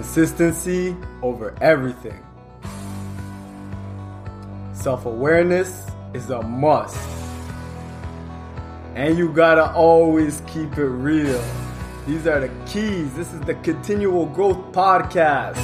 Consistency over everything. Self awareness is a must. And you gotta always keep it real. These are the keys. This is the Continual Growth Podcast.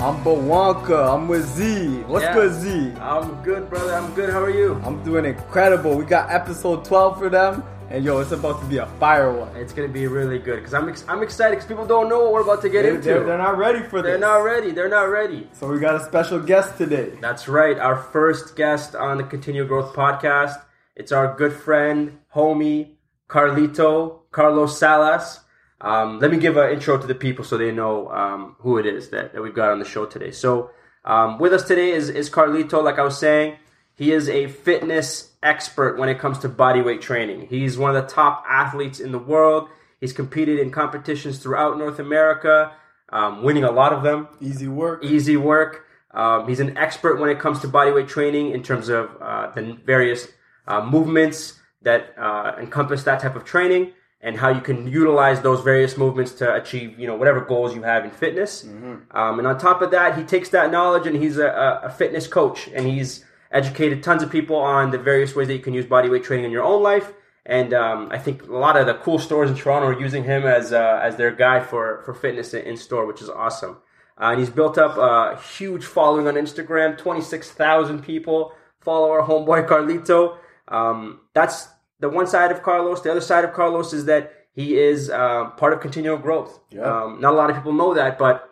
I'm Bwanka. I'm with Zee. What's Yeah. good, Zee? I'm good, brother. I'm good. How are you? I'm doing incredible. We got episode 12 for them. And yo, it's about to be a fire one. It's gonna be really good because I'm ex- I'm excited because people don't know what we're about to get They're, into. they're- they're not ready for this. They're not ready. They're not ready. So we got a special guest today. That's right. Our first guest on the Continue Growth podcast. It's our good friend, homie, Carlito, Carlos Salas. Um, let me give an intro to the people so they know um, who it is that, that we've got on the show today. So, um, with us today is, is Carlito. Like I was saying, he is a fitness expert when it comes to bodyweight training. He's one of the top athletes in the world. He's competed in competitions throughout North America, um, winning a lot of them Easy work. easy work. Um, he's an expert when it comes to bodyweight training in terms of uh, the various uh, movements that uh, encompass that type of training and how you can utilize those various movements to achieve you know whatever goals you have in fitness. Um, and on top of that, he takes that knowledge and he's a, a a fitness coach and he's educated tons of people on the various ways that you can use bodyweight training in your own life. And um, I think a lot of the cool stores in Toronto are using him as uh, as their guy for for fitness in, store, which is awesome. Uh, and he's built up a huge following on Instagram. Twenty six thousand people follow our homeboy Carlito. Um, that's the one side of Carlos. The other side of Carlos is that he is uh, part of Continual Growth. Yeah. Um, not a lot of people know that, but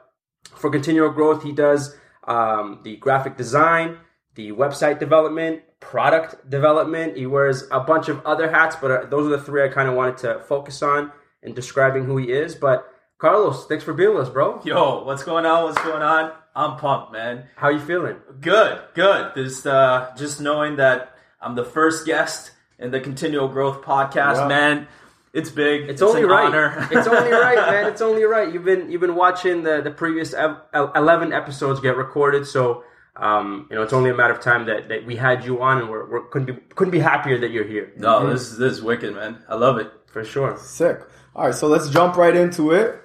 for Continual Growth, he does um, the graphic design, the website development, product development. He wears a bunch of other hats, but uh, those are the three I kind of wanted to focus on in describing who he is. But Carlos, thanks for being with us, bro. Yo, what's going on? What's going on? I'm pumped, man. How you feeling? Good, good. Just uh, just knowing that I'm the first guest in the Continual Growth podcast, Yeah. man. It's big. It's, only an right. honor. it's only right, man. It's only right. You've been you've been watching the the previous ev- eleven episodes get recorded, so um, you know it's only a matter of time that, that we had you on, and we're, we're couldn't be couldn't be happier that you're here no, this is this is wicked, man. I love it. for sure. Sick. All right, so let's jump right into it.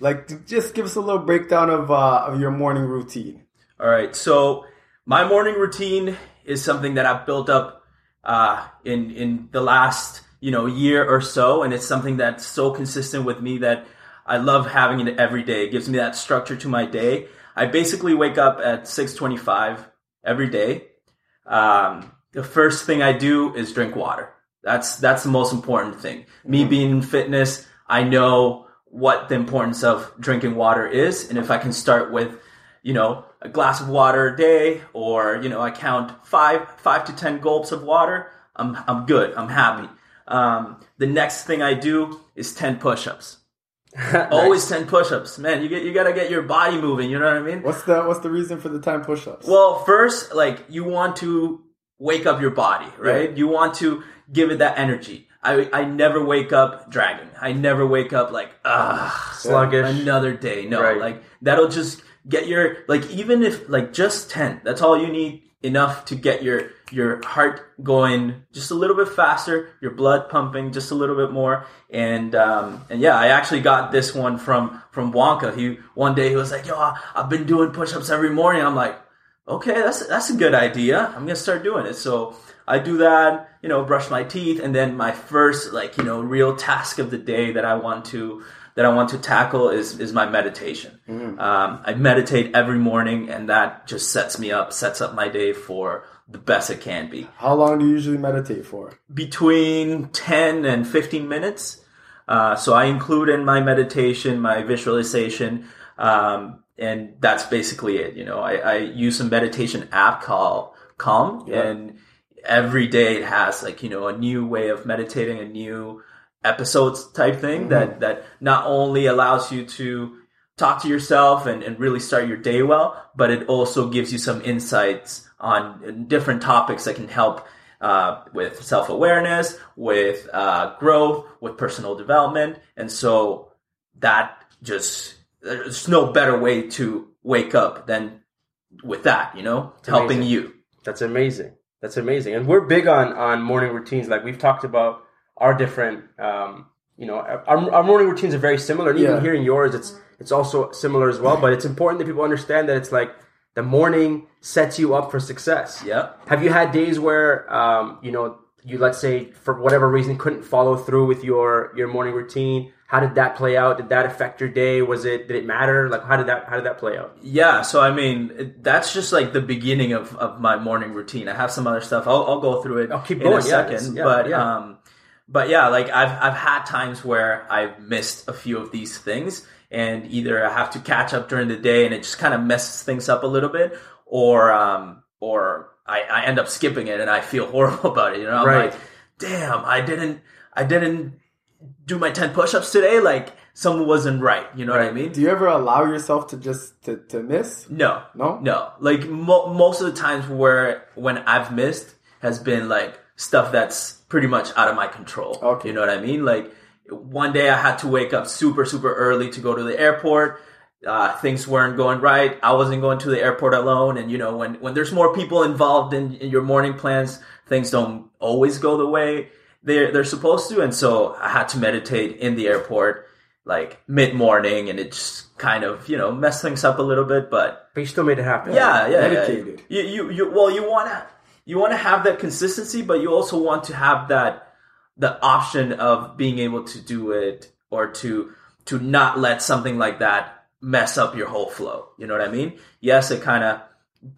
Like, just give us a little breakdown of uh, of your morning routine. All right. So my morning routine is something that I've built up uh, in in the last you know year or so, and it's something that's so consistent with me that I love having it every day. It gives me that structure to my day. I basically wake up at six twenty five every day. Um, the first thing I do is drink water. That's that's the most important thing. Me being in fitness, I know what the importance of drinking water is, and if I can start with, you know, a glass of water a day, or you know, I count five five to ten gulps of water, I'm I'm good. I'm happy. Um, the next thing I do is ten push-ups. Always ten push-ups, man. You get you gotta get your body moving. You know what I mean? What's the What's the reason for the time push-ups? Well, first, like you want to wake up your body, right? You want to give it that energy. I I never wake up dragging. I never wake up like ah Sluggish. another day. No, Right. like that'll just get your like even if like just 10. That's all you need enough to get your your heart going just a little bit faster, your blood pumping just a little bit more. And um and yeah, I actually got this one from from Wonka. He one day he was like, "Yo, I've been doing push-ups every morning." I'm like, okay, that's that's a good idea. I'm gonna start doing it. So I do that, you know, brush my teeth, and then my first like you know real task of the day that I want to that I want to tackle is is my meditation. Um, I meditate every morning, and that just sets me up, sets up my day for the best it can be. How long do you usually meditate for? Between ten and fifteen minutes. Uh, so I include in my meditation my visualization, um, and that's basically it. You know, I, I use a meditation app called Calm, Yeah. and every day it has like you know a new way of meditating, a new episodes type thing that that not only allows you to talk to yourself and, and really start your day well, but it also gives you some insights on different topics that can help uh, with self awareness, with uh, growth, with personal development. And so that just, there's no better way to wake up than with that, you know, helping amazing. you. That's amazing. That's amazing. And we're big on on morning routines. Like we've talked about our different um, you know, our, our morning routines are very similar. And even Yeah. hearing yours, it's it's also similar as well. But it's important that people understand that it's like the morning sets you up for success. Yeah. Have you had days where, um, you know, you let's say for whatever reason couldn't follow through with your your morning routine? How did that play out? Did that affect your day? Was it did it matter? Like how did that how did that play out? Yeah, so I mean, it- that's just like the beginning of, of my morning routine. I have some other stuff. I'll, I'll go through it I'll keep in going. a Yeah, second. yeah, but yeah. um, but yeah, like I've I've had times where I've missed a few of these things, and either I have to catch up during the day, and it just kind of messes things up a little bit, or um, or I, I end up skipping it, and I feel horrible about it. You know, I'm Right. like, damn, I didn't I didn't do my ten push-ups today. Like something wasn't right. You know what I mean? Do you ever allow yourself to just to, to miss? No, No? no. Like mo- most of the times where when I've missed has been like stuff that's pretty much out of my control. Okay. You know what I mean? Like one day I had to wake up super super early to go to the airport. Uh, things weren't going right. I wasn't going to the airport alone, and you know when when there's more people involved in, in your morning plans, things don't always go the way they're they're supposed to. And so I had to meditate in the airport like mid morning, and it just kind of you know messed things up a little bit, but But you still made it happen. yeah, yeah, yeah. You, you, you, well, you want to, you want to have that consistency, but you also want to have that, the option of being able to do it or to, to not let something like that mess up your whole flow. You know what I mean? Yes, it kind of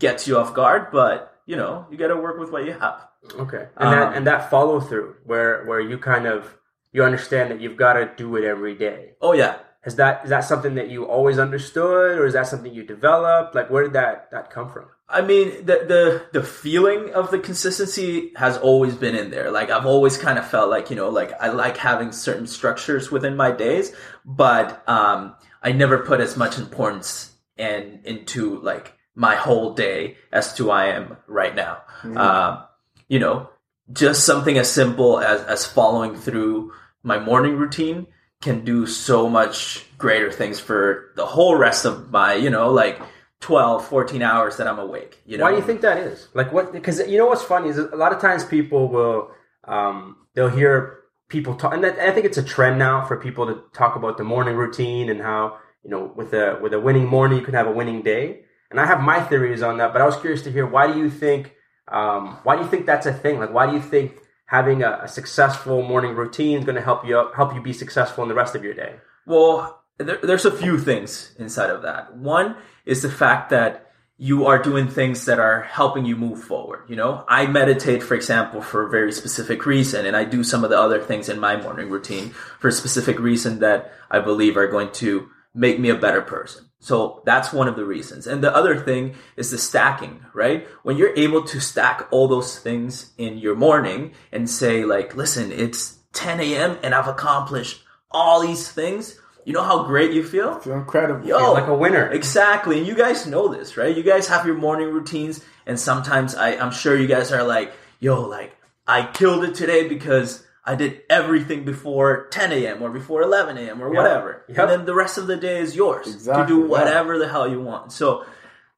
gets you off guard, but you know, you got to work with what you have. Okay. And Um, that and that follow through where where you kind of you understand that you've got to do it every day. Oh yeah. Is that is that something that you always understood or is that something you developed? Like where did that that come from? I mean, the the the feeling of the consistency has always been in there. Like I've always kind of felt like you know, like I like having certain structures within my days, but um, I never put as much importance and into like my whole day as to I am right now. Um, you know, just something as simple as as following through my morning routine can do so much greater things for the whole rest of my, you know, like 12, 14 hours that I'm awake. You know, Why do you think that is? Like what? Because you know what's funny is a lot of times people will um, they'll hear people talk, and that, I think it's a trend now for people to talk about the morning routine and how you know with a with a winning morning you can have a winning day. And I have my theories on that, but I was curious to hear why do you think um, why do you think that's a thing? Like why do you think having a, a successful morning routine is going to help you help you be successful in the rest of your day? Well, there, there's a few things inside of that. One is the fact that you are doing things that are helping you move forward. You know, I meditate, for example, for a very specific reason, and I do some of the other things in my morning routine for a specific reason that I believe are going to make me a better person. So that's one of the reasons. And the other thing is the stacking, right? When you're able to stack all those things in your morning and say like, listen, it's 10 a.m. and I've accomplished all these things. You know how great you feel? Feel incredible. Yo, like a winner. Exactly. And you guys know this, right? You guys have your morning routines and sometimes I, I'm sure you guys are like, yo, like I killed it today because I did everything before 10 a.m. or before 11 a.m. or whatever. Yep. And then the rest of the day is yours Exactly, to do yeah. whatever the hell you want. So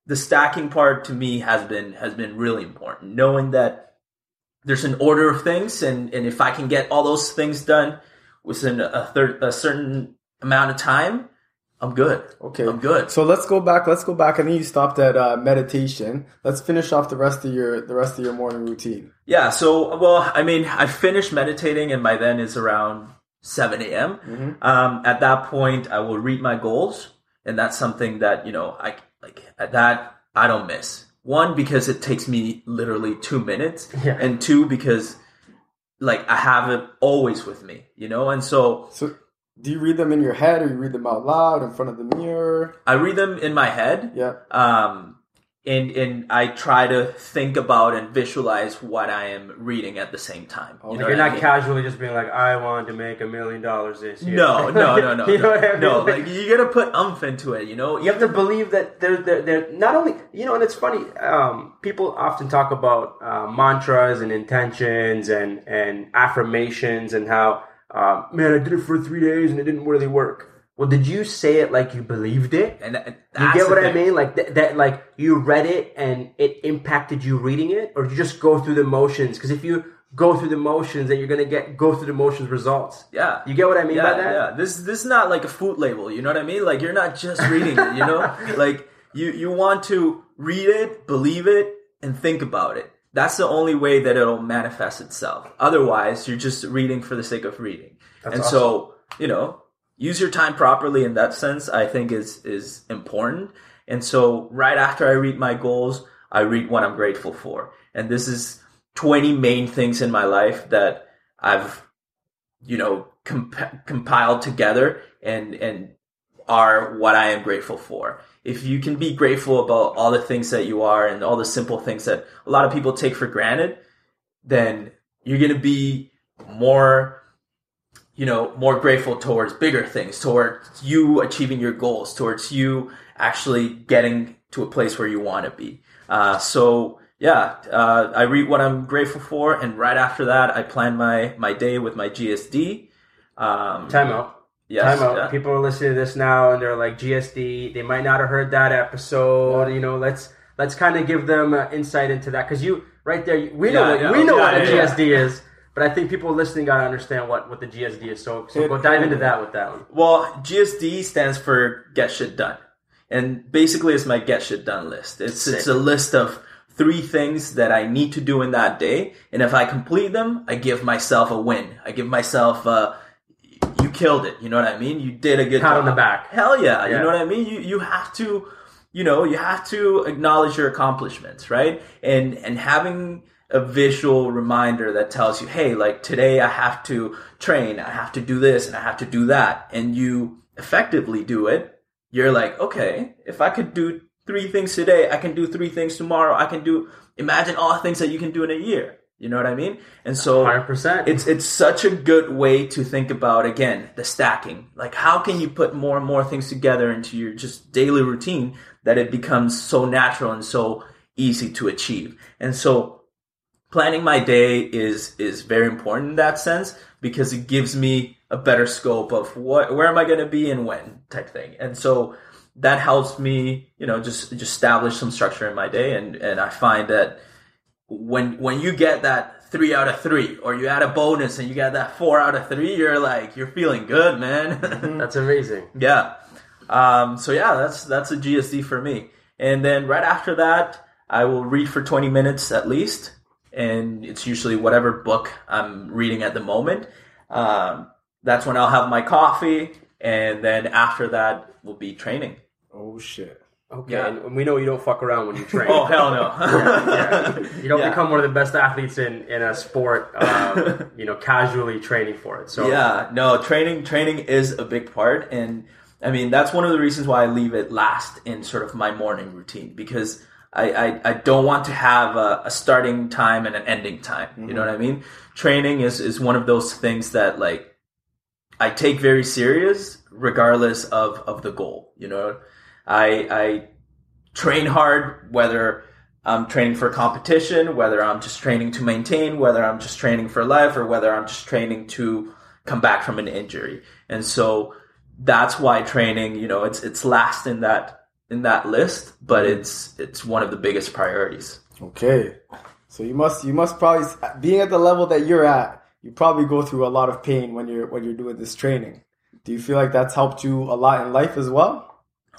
the stacking part to me has been has been really important. Knowing that there's an order of things and, and if I can get all those things done within a, thir- a certain amount of time, I'm good. Okay. I'm good. So let's go back. Let's go back. I think you stopped at uh, meditation. Let's finish off the rest of your the rest of your morning routine. Yeah, so well, I mean, I finished meditating, and by then it's around seven a.m. Um, at that point, I will read my goals, and that's something that you know, I like at that I don't miss. One because it takes me literally two minutes, Yeah. and two because like I have it always with me, you know, and so So, do you read them in your head or you read them out loud in front of the mirror? I read them in my head. Yeah. um, and and I try to think about and visualize what I am reading at the same time. You know You're what I not mean? casually just being like, I want to make a million dollars this year. No, no, no, no, you know no. what I mean? no. Like you gotta put umph into it. You know, you have to believe that they're, they're, they're not only, you know, and it's funny, um, people often talk about uh, mantras and intentions and, and affirmations and how, uh, man, I did it for three days and it didn't really work. Well, did you say it like you believed it? and that, You get what I mean? Like th- that, like you read it and it impacted you reading it, or did you just go through the motions? Because if you go through the motions and you're gonna get go through the motions results. Yeah. You get what I mean yeah, by that? Yeah, this this is not like a food label. You know what I mean? Like you're not just reading it. You know, like you you want to read it, believe it, and think about it. That's the only way that it'll manifest itself. Otherwise, you're just reading for the sake of reading. That's and so, you know, use your time properly in that sense. I think is is important. And so, right after I read my goals, I read what I'm grateful for. And this is 20 main things in my life that I've, you know, comp- compiled together and, and are what I am grateful for. If you can be grateful about all the things that you are and all the simple things that a lot of people take for granted, then you're going to be more, you know, more grateful towards bigger things, towards you achieving your goals, towards you actually getting to a place where you want to be. Uh, so yeah, uh, I read what I'm grateful for, and right after that, I plan my my day with my GSD. Um, Time out. Yes, Time out. yeah. People are listening to this now and they're like GSD. They might not have heard that episode. You know, let's let's kind of give them uh, insight into that because you right there. We know Yeah, what, yeah, we know yeah, what a yeah, GSD is, but I think people listening got to understand what what the GSD is. So so go dive into that with that one. Well, GSD stands for Get Shit Done, and basically, it's my Get Shit Done list. It's it's a list of three things that I need to do in that day, and if I complete them, I give myself a win. I give myself a you killed it. You know what I mean? You did a good Pat job on the back. Hell yeah, Yeah. You know what I mean? You you have to, you know, you have to acknowledge your accomplishments, right? And and having a visual reminder that tells you, hey, like today I have to train, I have to do this, and I have to do that, and you effectively do it. You're like, okay, if I could do three things today, I can do three things tomorrow. I can do. Imagine all the things that you can do in a year. You know what I mean? And so Hundred percent. it's it's such a good way to think about again the stacking. Like how can you put more and more things together into your just daily routine that it becomes so natural and so easy to achieve. And so planning my day is is very important in that sense because it gives me a better scope of what where am I going to be and when type thing. And so that helps me, you know, just just establish some structure in my day and and I find that when when you get that three out of three, or you add a bonus and you get that four out of three, you're like you're feeling good, man. That's amazing. yeah. Um, so yeah, that's that's a GSD for me. And then right after that, I will read for 20 minutes at least, and it's usually whatever book I'm reading at the moment. Um, that's when I'll have my coffee, and then after that will be training. Oh shit. Okay, Yeah. and we know you don't fuck around when you train. Oh hell no! Yeah. You don't Yeah. become one of the best athletes in, in a sport, um, you know, casually training for it. So Yeah, no, training training is a big part and I mean that's one of the reasons why I leave it last in sort of my morning routine because I, I, I don't want to have a, a starting time and an ending time. You know what I mean? Training is, is one of those things that like I take very serious regardless of, of the goal. You know, I I train hard whether I'm training for competition, whether I'm just training to maintain, whether I'm just training for life, or whether I'm just training to come back from an injury. And so that's why training, you know, it's it's last in that in that list, but it's it's one of the biggest priorities. Okay. So you must you must probably being at the level that you're at, you probably go through a lot of pain when you're when you're doing this training. Do you feel like that's helped you a lot in life as well?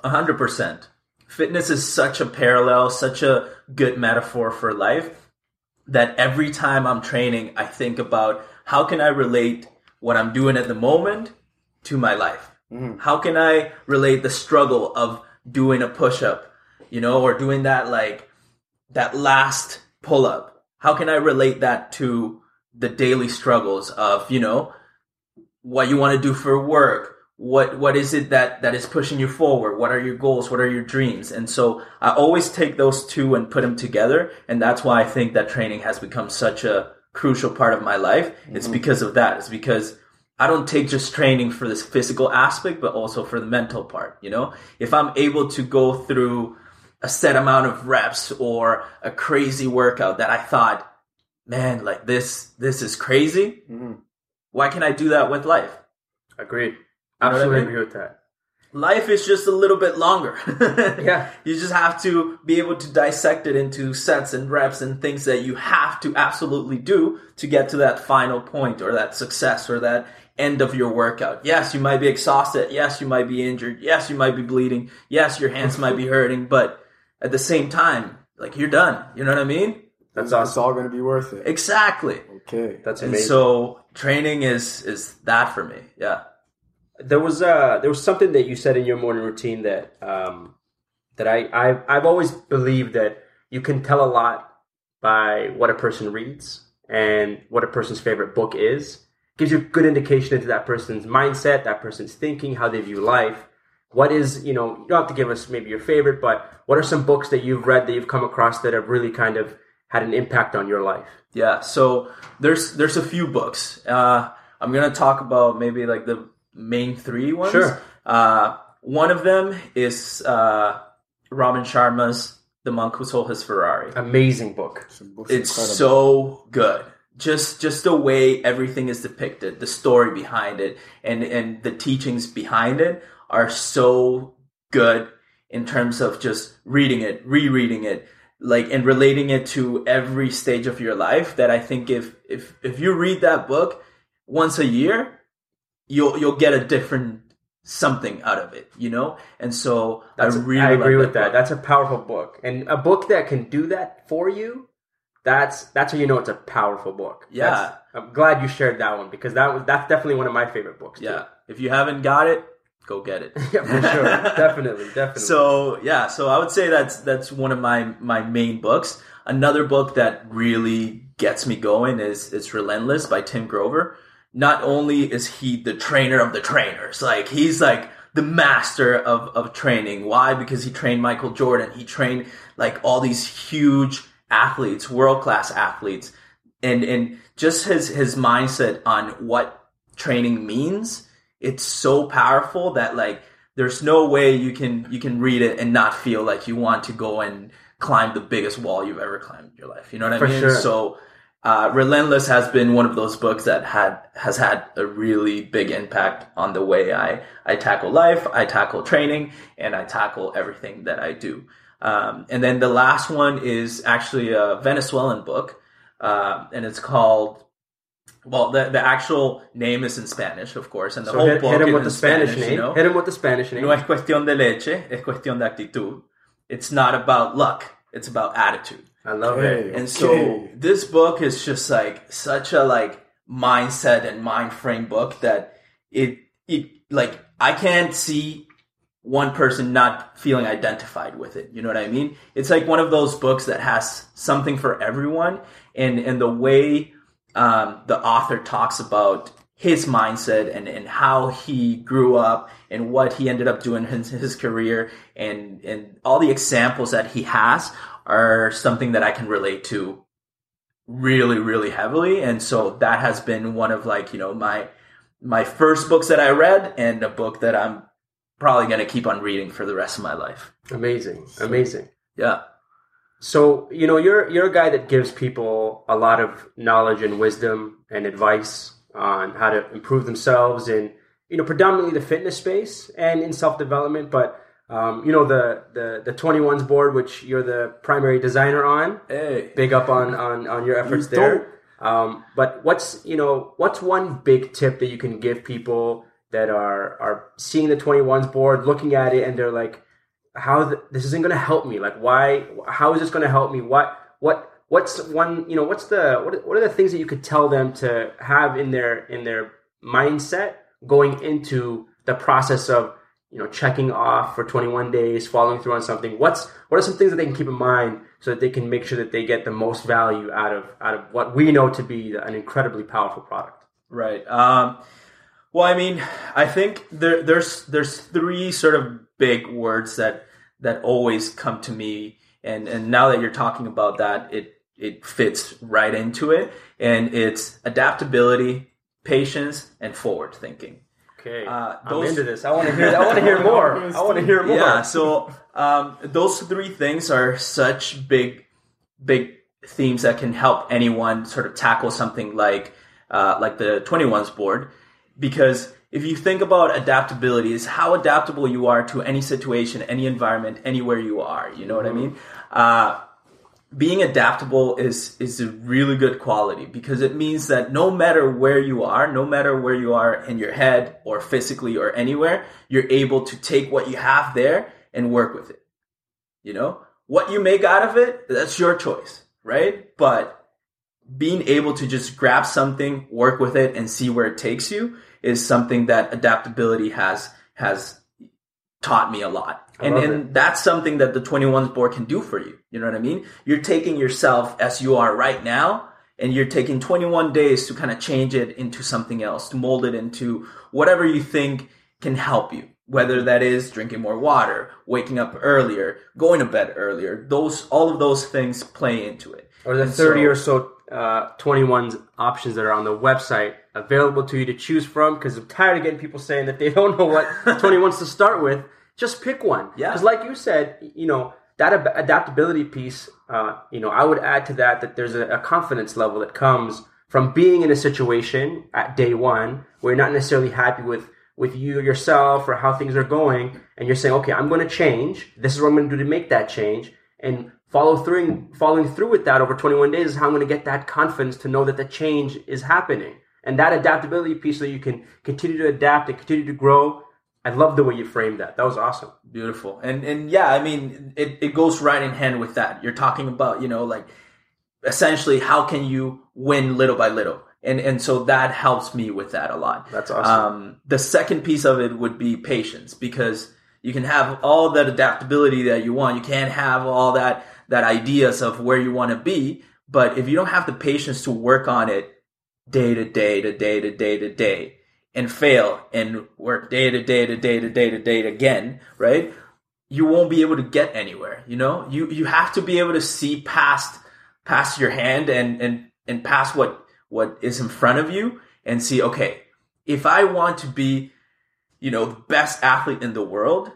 A hundred percent. Fitness is such a parallel, such a good metaphor for life that every time I'm training, I think about how can I relate what I'm doing at the moment to my life? Mm. How can I relate the struggle of doing a push up, you know, or doing that like that last pull up? How can I relate that to the daily struggles of, you know, what you want to do for work? What what is it that that is pushing you forward? What are your goals? What are your dreams? And so I always take those two and put them together, and that's why I think that training has become such a crucial part of my life. It's mm-hmm. because of that. It's because I don't take just training for this physical aspect, but also for the mental part. You know, if I'm able to go through a set amount of reps or a crazy workout that I thought, man, like this, this is crazy. Mm-hmm. Why can't I do that with life? agreed. Know I Absolutely mean? agree with that. life is just a little bit longer. Yeah. You just have to be able to dissect it into sets and reps and things that you have to absolutely do to get to that final point or that success or that end of your workout. Yes, you might be exhausted. Yes, you might be injured. Yes, you might be bleeding. Yes, your hands might be hurting, but at the same time, like you're done. You know what I mean? That's It's all going to be worth it. Exactly. Okay. That's And so training is is that for me. Yeah. There was uh there was something that you said in your morning routine that um that I I've, I've always believed that you can tell a lot by what a person reads and what a person's favorite book is. Gives you a good indication into that person's mindset that person's thinking how they view life. What is you know you don't have to give us maybe your favorite but what are some books that you've read that you've come across that have really kind of had an impact on your life? Yeah, so there's there's a few books. Uh, I'm gonna talk about maybe like the main three ones. Sure. Uh, one of them is uh, Robin Sharma's "The Monk Who Sold His Ferrari." amazing book The book's It's so good. Just just the way everything is depicted, the story behind it, and and the teachings behind it are so good in terms of just reading it, rereading it, like and relating it to every stage of your life. That I think if if if you read that book once a year, you'll you'll get a different something out of it, you know. And so That's, I really I agree like with that. That's a powerful book, and a book that can do that for you. That's that's how you know it's a powerful book. Yeah. That's- I'm glad you shared that one because that was that's definitely one of my favorite books. too. yeah. If you haven't got it, go get it. yeah, for sure, definitely, definitely. So yeah, so I would say that's that's one of my my main books. Another book that really gets me going is it's Relentless by Tim Grover. Not only is he the trainer of the trainers, like he's like the master of, of training. Why? Because he trained Michael Jordan. He trained like all these huge athletes, world class athletes. And and just his his mindset on what training means, it's so powerful that like there's no way you can you can read it and not feel like you want to go and climb the biggest wall you've ever climbed in your life. You know what I For mean? sure. So uh, Relentless has been one of those books that had has had a really big impact on the way I I tackle life, I tackle training, and I tackle everything that I do. Um, and then the last one is actually a Venezuelan book, uh, and it's called. Well, the the actual name is in Spanish, of course, and the So whole hit, book hit him is with in the Spanish, Spanish, name. You know? Hit him with the Spanish name. No es cuestión de leche, es cuestión de actitud. It's not about luck, it's about attitude. I love Okay. it. And so this book is just like such a like mindset and mind frame book that it it like I can't see one person not feeling identified with it. You know what I mean? It's like one of those books that has something for everyone and and the way um, the author talks about his mindset and, and how he grew up and what he ended up doing in his career and and all the examples that he has are something that I can relate to really really heavily and so that has been one of like you know my my first books that I read and a book that I'm probably going to keep on reading for the rest of my life. Amazing, amazing. Yeah. So you know you're you're a guy that gives people a lot of knowledge and wisdom and advice on how to improve themselves in you know predominantly the fitness space and in self development, but um, you know the the the 21s board, which you're the primary designer on. Hey. Big up on on on your efforts You there. Um, but what's you know what's one big tip that you can give people that are are seeing the 21s board, looking at it, and they're like, how th- this isn't going to help me like why how is this going to help me what what what's one you know what's the what, what are the things that you could tell them to have in their in their mindset going into the process of you know checking off for 21 days following through on something what's what are some things that they can keep in mind so that they can make sure that they get the most value out of out of what we know to be an incredibly powerful product Right. Um, well, I mean, I think there, there's there's three sort of big words that that always come to me, and and now that you're talking about that, it it fits right into it, and it's adaptability, patience, and forward thinking. okay. Uh, i'm into this. I want to hear i want to hear more. I want to hear more. Yeah. So um, those three things are such big, big themes that can help anyone sort of tackle something like uh, like the 21s board. Because if you think about adaptability, is how adaptable you are to any situation, any environment, anywhere you are. You know what I mean? Uh, being adaptable is is a really good quality because it means that no matter where you are, no matter where you are in your head or physically or anywhere, you're able to take what you have there and work with it. You know, what you make out of it, that's your choice, right? But being able to just grab something, work with it, and see where it takes you is something that adaptability has has taught me a lot. And, and that's something that the 21s board can do for you. You know what I mean? You're taking yourself as you are right now, and you're taking 21 days to kind of change it into something else, to mold it into whatever you think can help you. Whether that is drinking more water, waking up earlier, going to bed earlier, those all of those things play into it. Or the And 30 so- or so uh, 21 options that are on the website available to you to choose from because I'm tired of getting people saying that they don't know what 21s to start with. Just pick one. Yeah. Because, like you said, you know, that ab- adaptability piece, uh, you know, I would add to that that there's a, a confidence level that comes from being in a situation at day one where you're not necessarily happy with with you yourself or how things are going, and you're saying, okay, I'm going to change. This is what I'm going to do to make that change, and follow through following through with that over 21 days is how I'm going to get that confidence to know that the change is happening, and that adaptability piece so you can continue to adapt and continue to grow. I love the way you framed that. That was awesome. Beautiful. And and yeah, I mean it, it goes right in hand with that. You're talking about, you know, like essentially how can you win little by little. And and so that helps me with that a lot. That's awesome. Um, the second piece of it would be patience because you can have all that adaptability that you want. You can't have all that that ideas of where you want to be, but if you don't have the patience to work on it day to day to day to day to day and fail and work day to day to day to day to day again, right? You won't be able to get anywhere. You know, you you have to be able to see past past your hand and and and past what what is in front of you and see okay if i want to be you know the best athlete in the world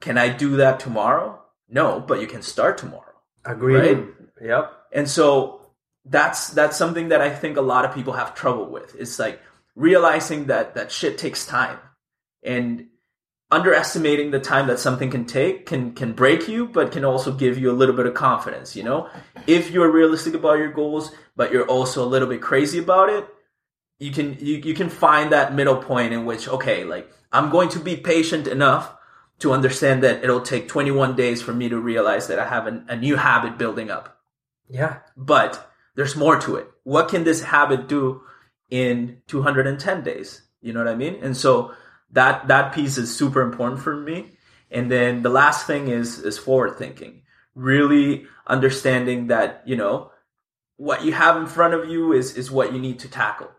can i do that tomorrow no but you can start tomorrow Agreed. Right? Yep. and so that's that's something that i think a lot of people have trouble with it's like realizing that that shit takes time and underestimating the time that something can take can can break you but can also give you a little bit of confidence you know if you're realistic about your goals but you're also a little bit crazy about it you can you, you can find that middle point in which okay like i'm going to be patient enough to understand that it'll take 21 days for me to realize that i have a, a new habit building up Yeah. but there's more to it. What can this habit do in 210 days? You know what I mean? And so that that piece is super important for me. And then the last thing is is forward thinking. Really understanding that, you know, what you have in front of you is is what you need to tackle.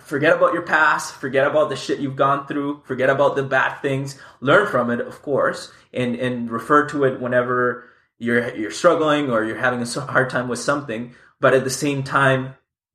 Forget about your past, forget about the shit you've gone through, forget about the bad things, learn from it, of course, and and refer to it whenever you're you're struggling or you're having a hard time with something but at the same time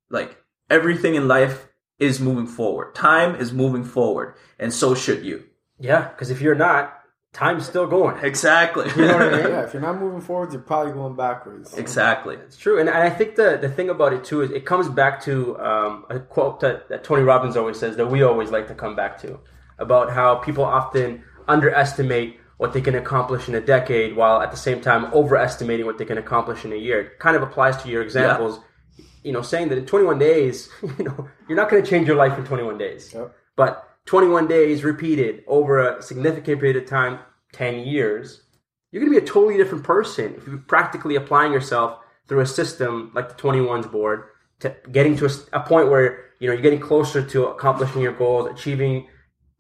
like everything in life is moving forward time is moving forward and so should you Yeah. Because if you're not, time's still going. exactly You know what I mean? Yeah, if you're not moving forward, you're probably going backwards. exactly It's true, and I think the the thing about it too is it comes back to um, a quote that, that Tony Robbins always says that we always like to come back to about how people often underestimate what they can accomplish in a decade, while at the same time overestimating what they can accomplish in a year. It kind of applies to your examples. You know, saying that in 21 days, you know, you're not going to change your life in 21 days, Yep. but 21 days repeated over a significant period of time, 10 years, you're going to be a totally different person if you're practically applying yourself through a system like the 21s board to getting to a point where you know you're getting closer to accomplishing your goals achieving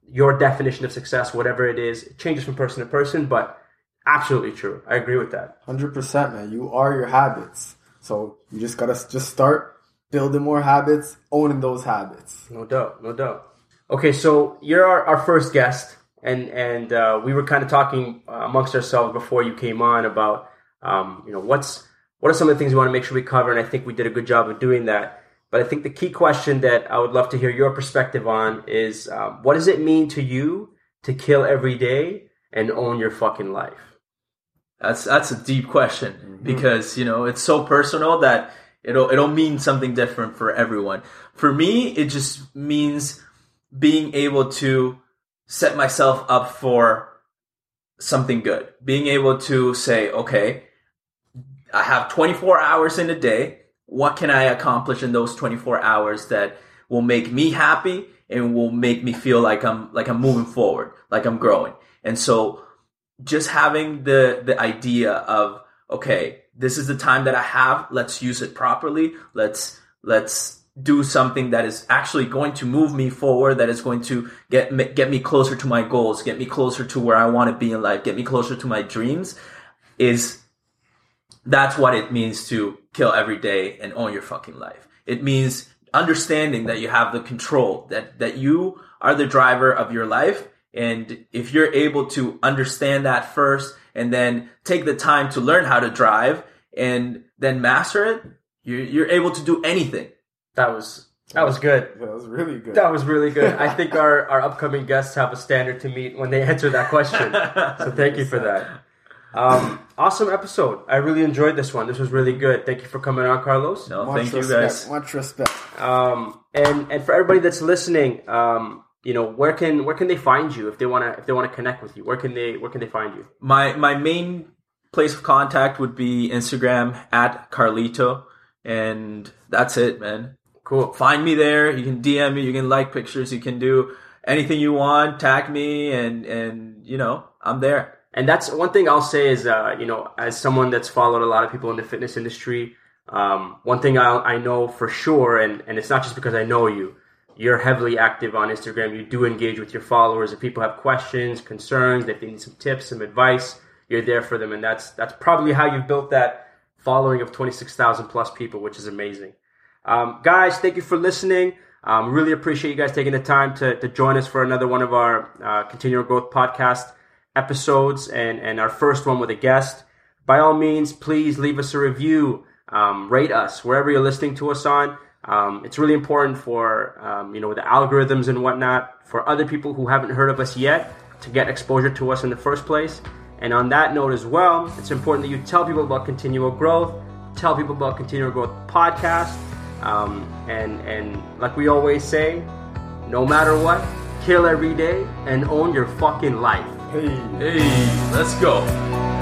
your definition of success whatever it is. It changes from person to person but absolutely true. I agree with that. Hundred percent, man. You are your habits, so you just gotta just start building more habits, owning those habits. no doubt no doubt okay so you're our, our first guest and and uh, we were kind of talking uh, amongst ourselves before you came on about um, you know what's what are some of the things we want to make sure we cover and i think we did a good job of doing that. But i think the key question that i would love to hear your perspective on is um, what does it mean to you to kill every day and own your fucking life? That's that's a deep question because you know it's so personal that it'll it'll mean something different for everyone. For me it just means being able to set myself up for something good. Being able to say, okay, I have 24 hours in a day. What can I accomplish in those 24 hours that will make me happy and will make me feel like I'm like I'm moving forward, like I'm growing. And so just having the the idea of okay, this is the time that I have, let's use it properly. Let's let's do something that is actually going to move me forward, that is going to get get me closer to my goals, get me closer to where I want to be in life, get me closer to my dreams, is that's what it means to kill every day and own your fucking life. It means understanding that you have the control, that that you are the driver of your life, and if you're able to understand that first and then take the time to learn how to drive and then master it, you're, you're able to do anything that was that was good. That was really good. That was really good. I think our, our upcoming guests have a standard to meet when they answer that question. So thank you for that. Um, awesome episode. I really enjoyed this one. This was really good. Thank you for coming on, Carlos. No, Much thank you respect, guys. Much respect. Um, and and for everybody that's listening, um, you know, where can where can they find you if they wanna if they wanna connect with you? Where can they where can they find you? My my main place of contact would be Instagram at Carlito, and that's it, man. Cool. Find me there. You can DM me. You can like pictures. You can do anything you want. Tag me, and and you know I'm there. And that's one thing I'll say is, uh, you know, as someone that's followed a lot of people in the fitness industry, um, one thing I, I know for sure, and, and it's not just because I know you, you're heavily active on Instagram. You do engage with your followers. If people have questions, concerns, if they need some tips, some advice, you're there for them. And that's, that's probably how you've built that following of 26,000 plus people, which is amazing. Um, guys, thank you for listening. Um, really appreciate you guys taking the time to, to join us for another one of our uh, Continual Growth podcast episodes and, and our first one with a guest. By all means, please leave us a review, um, rate us wherever you're listening to us on. Um, it's really important for um, you know the algorithms and whatnot for other people who haven't heard of us yet to get exposure to us in the first place. And on that note as well, it's important that you tell people about Continual Growth, tell people about Continual Growth podcast, um, and and like we always say, no matter what, kill every day and own your fucking life. Hey. Hey, let's go.